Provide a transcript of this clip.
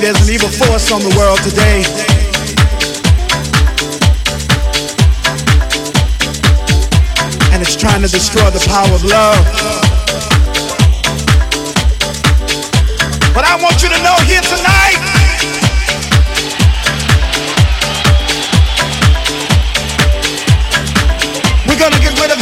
there's an evil force on the world today. And it's trying to destroy the power of love. But I want you to know here tonight. We're gonna get rid of